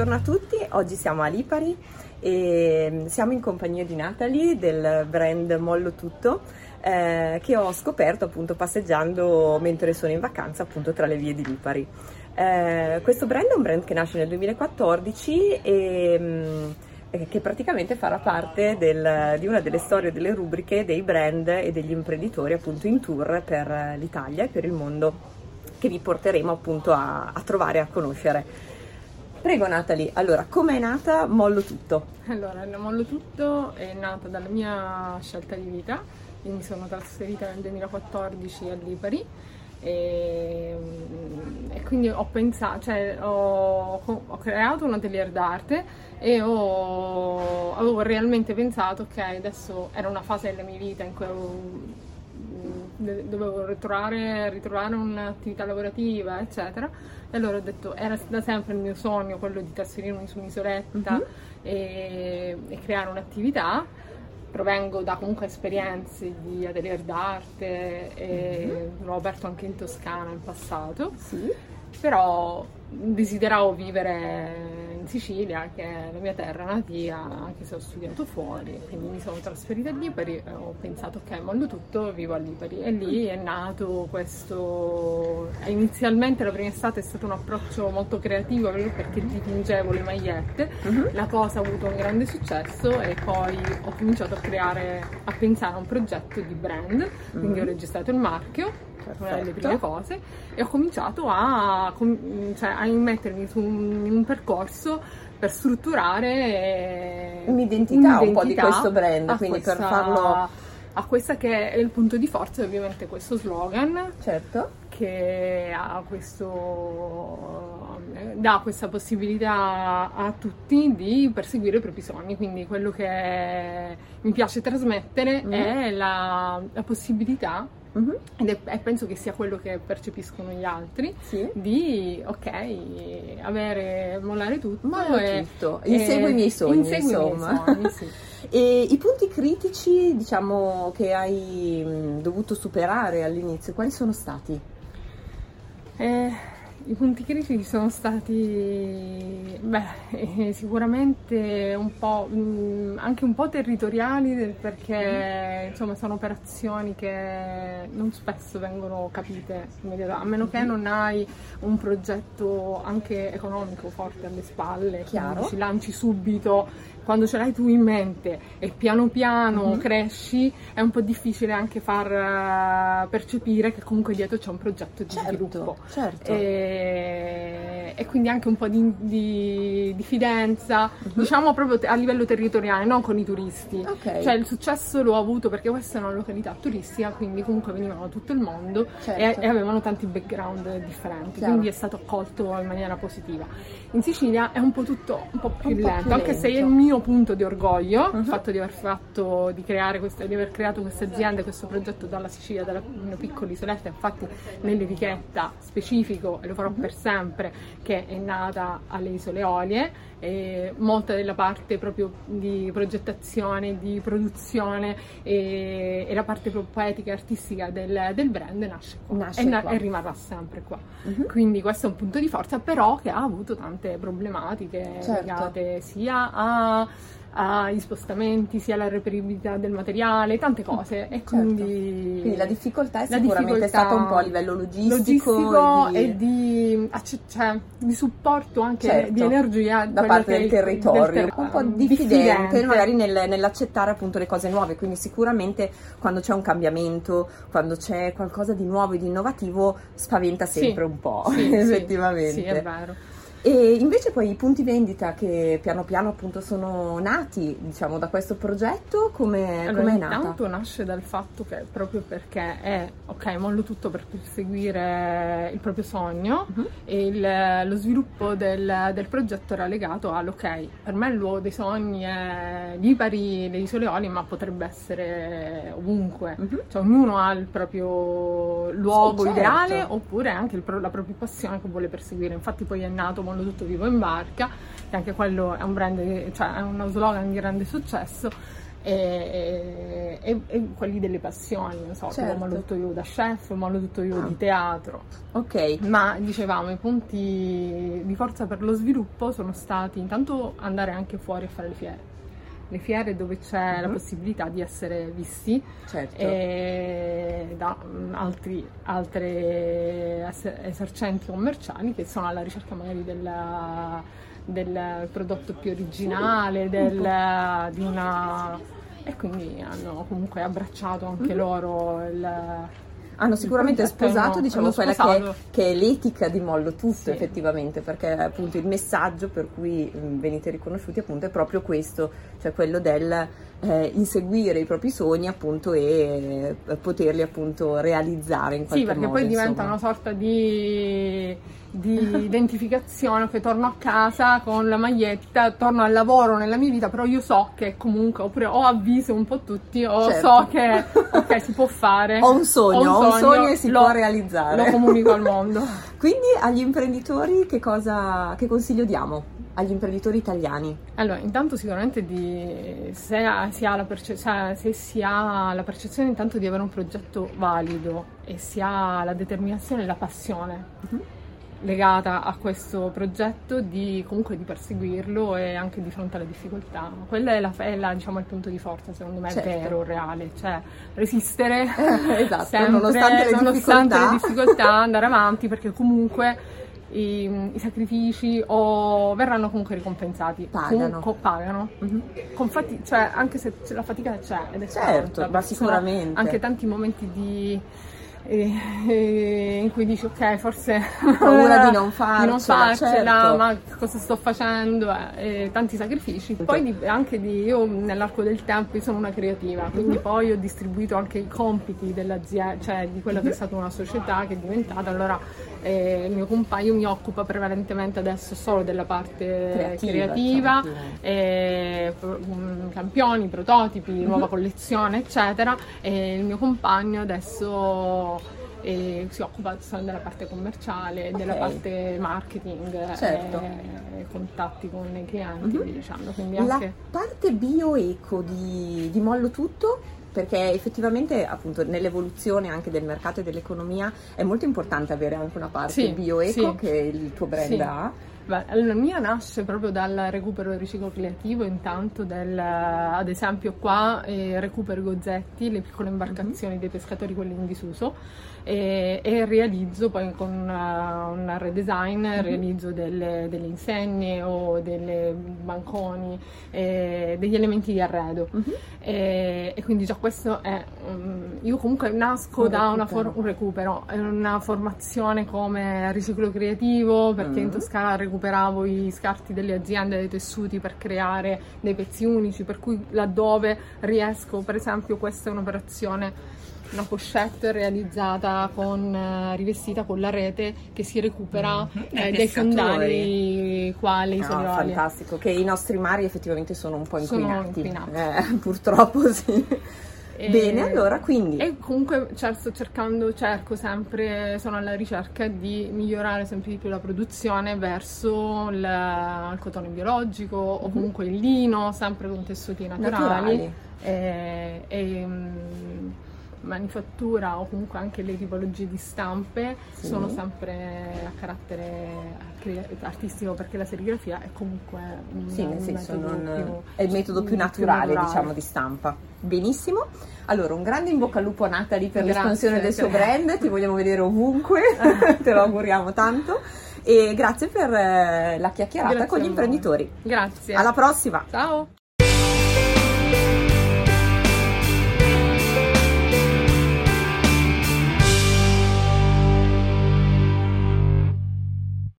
buongiorno a tutti, oggi siamo a Lipari e siamo in compagnia di Natalie del brand Mollo Tutto eh, che ho scoperto appunto passeggiando mentre sono in vacanza appunto tra le vie di Lipari. Eh, questo brand è un brand che nasce nel 2014 e mh, mm, che praticamente farà parte del, di una delle storie, delle rubriche dei brand e degli imprenditori appunto in tour per l'Italia e per il mondo che vi porteremo appunto a, a trovare e a conoscere. Prego Natalie, allora come è nata? Mollo Tutto? Allora, Mollo Tutto è nata dalla mia scelta di vita, io mi sono trasferita nel 2014 a Lipari e, e quindi ho pensato, cioè ho, ho, creato un atelier d'arte e ho, avevo realmente pensato che adesso era una fase della mia vita in cui avevo dovevo ritrovare, ritrovare un'attività lavorativa, eccetera. E allora ho detto, era da sempre il mio sogno quello di trasferirmi su un'isoletta mm-hmm. e, e creare un'attività provengo da comunque esperienze di atelier d'arte e mm-hmm. l'ho aperto anche in Toscana in passato. Sì. Però desideravo vivere in Sicilia, che è la mia terra natia, anche se ho studiato fuori, quindi mi sono trasferita a Lipari e ho pensato ok, mollo tutto, vivo a Lipari e lì è nato questo, inizialmente la prima estate è stato un approccio molto creativo perché dipingevo le magliette, uh-huh. la cosa ha avuto un grande successo e poi ho cominciato a creare, a pensare a un progetto di brand, quindi uh-huh. ho registrato il marchio Perfetto. una delle prime cose, e ho cominciato a, cioè, a immettermi su un, in un percorso per strutturare un'identità, un'identità un po' di questo brand, quindi questa, per farlo a questa che è il punto di forza, ovviamente questo slogan. Certo. Che ha questo, dà questa possibilità a tutti di perseguire i propri sogni. Quindi quello che mi piace trasmettere mm. è la, la possibilità Uh-huh. Ed è, e penso che sia quello che percepiscono gli altri sì. di ok avere mollare tutto mollare tutto insegui i miei sogni insomma i, miei sogni, sì. e i punti critici diciamo che hai dovuto superare all'inizio quali sono stati? Eh, i punti critici sono stati beh, sicuramente un po', mh, anche un po' territoriali perché insomma, sono operazioni che non spesso vengono capite a meno che non hai un progetto anche economico forte alle spalle, Chiaro. ci lanci subito quando ce l'hai tu in mente e piano piano mm-hmm. cresci, è un po' difficile anche far uh, percepire che comunque dietro c'è un progetto di certo, sviluppo. Certo. E, e, quindi anche un po' di, di, di fidenza, mm-hmm. diciamo proprio a livello territoriale, non con i turisti. Okay. Cioè il successo l'ho avuto perché questa è una località turistica, quindi comunque venivano da tutto il mondo certo. e, e, avevano tanti background differenti, Chiaro. quindi è stato accolto in maniera positiva. In Sicilia è un po' tutto un po' più, un lento, po più anche lento. se è il mio punto di orgoglio, uh-huh. il fatto di aver fatto, di creare questa, di aver creato questa azienda, questo progetto dalla Sicilia, dalla piccola isoletta, infatti nell'etichetta specifico, e lo farò uh-huh. per sempre, che è nata alle isole Olie, e molta della parte proprio di progettazione, di produzione e, e la parte proprio poetica e artistica del, del brand nasce qua, nasce e, na- e, rimarrà sempre qua. Uh-huh. Quindi questo è un punto di forza, però che ha avuto tante problematiche certo. legate sia a agli spostamenti, sia alla reperibilità del materiale, tante cose. E certo. quindi... quindi la difficoltà è la sicuramente difficoltà stata un po' a livello logistico, logistico e, di... e di, cioè, di, supporto anche certo. di energia da parte del territorio, del ter- un po' diffidente, diffidente. magari nel, nell'accettare appunto le cose nuove, quindi sicuramente quando c'è un cambiamento, quando c'è qualcosa di nuovo e di innovativo spaventa sempre sì. un po', sì, effettivamente. Sì, è vero. E invece poi i punti vendita che piano piano appunto sono nati, diciamo, da questo progetto, come allora, è nata? Intanto nasce dal fatto che proprio perché è, ok, mollo tutto per perseguire il proprio sogno uh-huh. e il, lo sviluppo del, del, progetto era legato al, ok, per me il luogo dei sogni è Lipari, le isole Oli, ma potrebbe essere ovunque, uh-huh. cioè ognuno ha il proprio luogo sì, certo. ideale oppure anche il, la propria passione che vuole perseguire, infatti poi è nato mondo tutto vivo in barca, che anche quello è un brand, cioè è uno slogan di grande successo. E, e, e, quelli delle passioni, non so, certo. mollo tutto io da chef, mollo tutto io ah. di teatro. Ok. Ma dicevamo, i punti di forza per lo sviluppo sono stati intanto andare anche fuori a fare le fiere le fiere dove c'è uh-huh. la mhm. possibilità di essere visti certo. da mm, altri, altre esercenti commerciali che sono alla ricerca magari della, del prodotto più originale, del, di una... e quindi hanno comunque abbracciato anche uh-huh. loro il hanno sicuramente sposato hanno, diciamo, quella che, che, è l'etica di Mollo Tutto sì. effettivamente, perché appunto il messaggio per cui mh, venite riconosciuti appunto è proprio questo, cioè quello del eh, inseguire i propri sogni appunto e eh, poterli appunto realizzare in qualche modo. Sì, perché poi insomma. diventa una sorta di di identificazione che torno a casa con la maglietta, torno al lavoro nella mia vita, però io so che comunque oppure ho avviso un po' tutti o certo. so che ok si può fare. Ho un sogno, ho un sogno, sogno e si lo, può realizzare. Lo comunico al mondo. Quindi agli imprenditori che cosa che consiglio diamo? agli imprenditori italiani? Allora, intanto sicuramente di, se, si ha la perce- cioè, se si ha la percezione intanto di avere un progetto valido e si ha la determinazione e la passione, uh-huh legata a questo progetto di comunque di perseguirlo e anche di fronte alle difficoltà. Quella è, la, è la, diciamo, il punto di forza, secondo me, certo. vero, reale, cioè resistere esatto, sempre, nonostante, le, nonostante difficoltà. le difficoltà, andare avanti perché comunque i, i, sacrifici o verranno comunque ricompensati. Pagano. Con, pagano. Mm-hmm. Con cioè, anche se la fatica c'è ed è certo, ma sicuramente. Anche tanti momenti di e, e in cui dici ok forse paura di non farcela, di non farcela certo. ma cosa sto facendo eh, e tanti sacrifici poi di, anche di, io nell'arco del tempo sono una creativa quindi mm-hmm. poi ho distribuito anche i compiti dell'azienda cioè di quella che è stata una società che è diventata allora eh, il mio compagno mi occupa prevalentemente adesso solo della parte creativa, creativa eh, campioni, prototipi, mm-hmm. nuova collezione eccetera e il mio compagno adesso e si occupa della parte commerciale, okay. della parte marketing certo. e contatti con i clienti, mm-hmm. diciamo. Quindi anche... La parte bio-eco di, di Mollo Tutto perché effettivamente appunto nell'evoluzione anche del mercato e dell'economia è molto importante avere anche una parte sì, bio-eco sì. che il tuo brand sì. ha Beh, la mia nasce proprio dal recupero del riciclo creativo, intanto del, ad esempio qua eh, recupero gozzetti, le piccole imbarcazioni mm-hmm. dei pescatori, quelli in disuso, e, e realizzo poi con uh, un redesign, mm-hmm. realizzo delle, delle, insegne o delle banconi, eh, degli elementi di arredo. Mm-hmm. E, e, quindi già questo è, um, io comunque nasco un da recupero. For- un recupero, una formazione come riciclo creativo, perché in mm-hmm. Toscana recupero recuperavo i scarti delle aziende, dei tessuti per creare dei pezzi unici, per cui laddove riesco, per esempio questa è un'operazione una pochette realizzata con uh, rivestita con la rete che si recupera mm-hmm. eh, dai fondali quali no, fantastico che i nostri mari effettivamente sono un po' inquinati, sono inquinati. Eh, purtroppo sì Bene, allora quindi. E comunque cioè, sto cercando, cerco sempre, sono alla ricerca di migliorare sempre di più la produzione verso il, il cotone biologico mm-hmm. o mhm. comunque il lino, sempre con tessuti naturali. naturali. E, e, um, manifattura o comunque anche le tipologie di stampe sì. sono sempre a carattere artistico perché la serigrafia è comunque un, sì, nel senso non, è il metodo più naturale, più naturale, diciamo di stampa. Benissimo. Allora un grande in bocca al lupo a Natalie per grazie, l'espansione del suo brand. Ti vogliamo vedere ovunque. Te lo auguriamo tanto. E grazie per eh, la chiacchierata grazie con gli imprenditori. Grazie. Alla prossima. Ciao